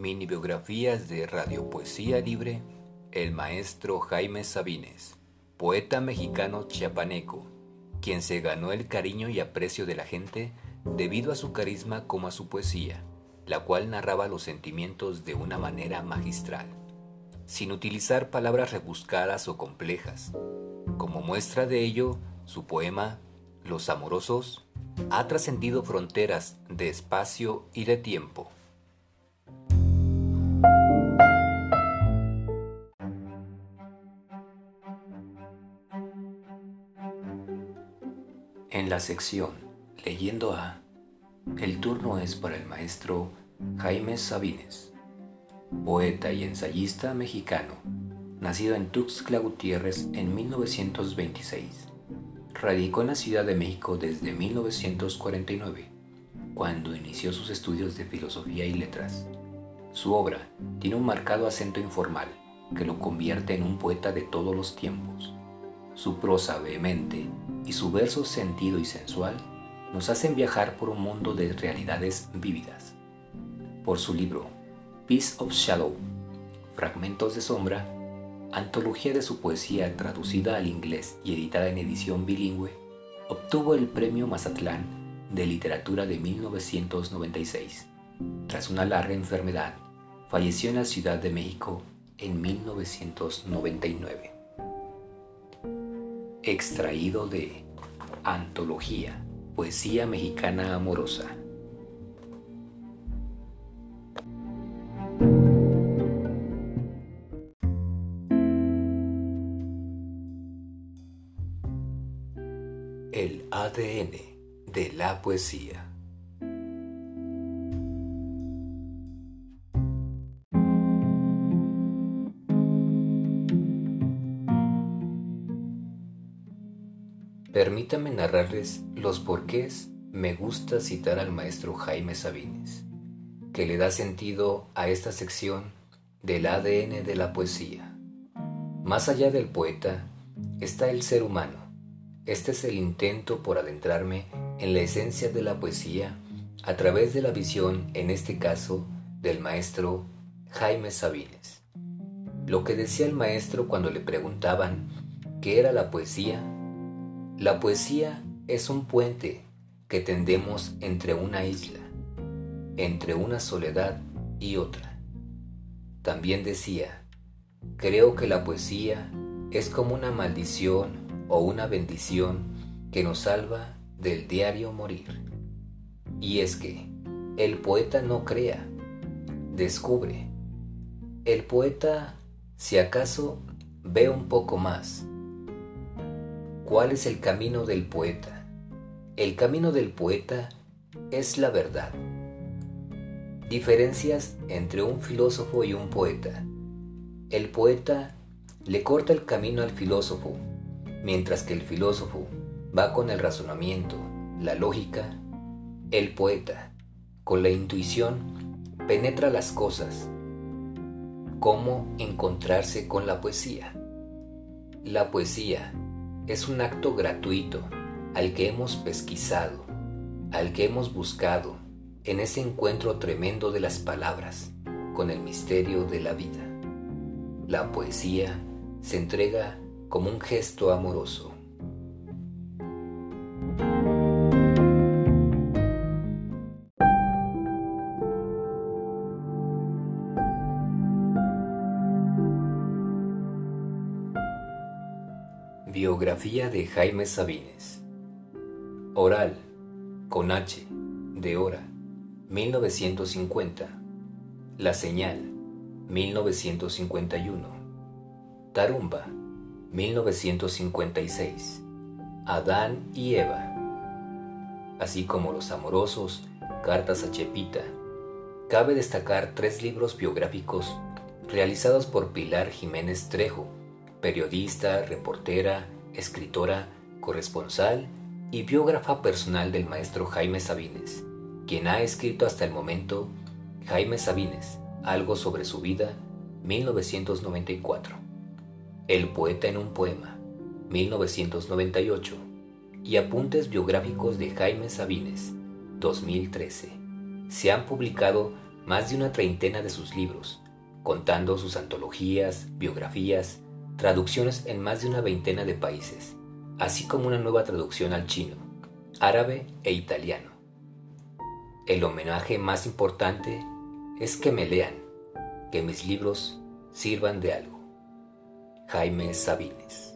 Mini biografías de Radio Poesía Libre, el maestro Jaime Sabines, poeta mexicano chiapaneco, quien se ganó el cariño y aprecio de la gente debido a su carisma como a su poesía, la cual narraba los sentimientos de una manera magistral, sin utilizar palabras rebuscadas o complejas. Como muestra de ello, su poema Los Amorosos ha trascendido fronteras de espacio y de tiempo. La sección Leyendo a, el turno es para el maestro Jaime Sabines, poeta y ensayista mexicano, nacido en Tuxtla Gutiérrez en 1926 radicó en la Ciudad de México desde 1949, cuando inició sus estudios de filosofía y letras. Su obra tiene un marcado acento informal que lo convierte en un poeta de todos los tiempos. Su prosa vehemente y su verso sentido y sensual nos hacen viajar por un mundo de realidades vívidas. Por su libro Piece of Shadow, Fragmentos de Sombra, antología de su poesía traducida al inglés y editada en edición bilingüe, obtuvo el Premio Mazatlán de Literatura de 1996. Tras una larga enfermedad, falleció en la Ciudad de México en 1999. Extraído de Antología, Poesía Mexicana Amorosa, El ADN de la poesía. Permítame narrarles los porqués me gusta citar al maestro Jaime Sabines, que le da sentido a esta sección del ADN de la poesía. Más allá del poeta está el ser humano este es el intento por adentrarme en la esencia de la poesía a través de la visión, en este caso, del maestro Jaime Sabines. Lo que decía el maestro cuando le preguntaban qué era la poesía, la poesía es un puente que tendemos entre una isla, entre una soledad y otra. También decía, creo que la poesía es como una maldición o una bendición que nos salva del diario morir. Y es que el poeta no crea, descubre. El poeta, si acaso, ve un poco más. ¿Cuál es el camino del poeta? El camino del poeta es la verdad. Diferencias entre un filósofo y un poeta. El poeta le corta el camino al filósofo Mientras que el filósofo va con el razonamiento, la lógica, el poeta, con la intuición, penetra las cosas. ¿Cómo encontrarse con la poesía? La poesía es un acto gratuito al que hemos pesquisado, al que hemos buscado en ese encuentro tremendo de las palabras con el misterio de la vida. La poesía se entrega como un gesto amoroso. Biografía de Jaime Sabines. Oral, con H, de hora, 1950. La señal, 1951. Tarumba, 1956. Adán y Eva. Así como Los Amorosos, Cartas a Chepita. Cabe destacar tres libros biográficos realizados por Pilar Jiménez Trejo, periodista, reportera, escritora, corresponsal y biógrafa personal del maestro Jaime Sabines, quien ha escrito hasta el momento Jaime Sabines, algo sobre su vida, 1994. El poeta en un poema, 1998, y Apuntes biográficos de Jaime Sabines, 2013. Se han publicado más de una treintena de sus libros, contando sus antologías, biografías, traducciones en más de una veintena de países, así como una nueva traducción al chino, árabe e italiano. El homenaje más importante es que me lean, que mis libros sirvan de algo. Jaime Sabines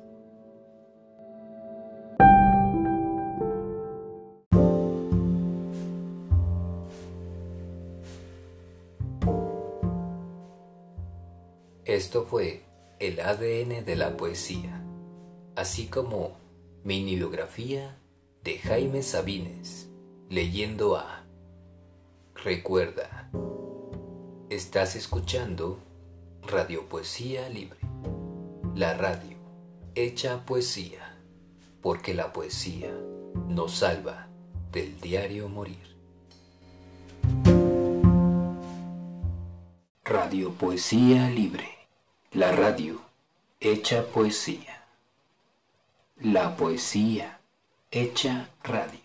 Esto fue el ADN de la poesía, así como mini biografía de Jaime Sabines, leyendo a Recuerda, estás escuchando Radio Poesía Libre, la radio hecha poesía, porque la poesía nos salva del diario morir. Radio Poesía Libre la radio, hecha poesía. La poesía, hecha radio.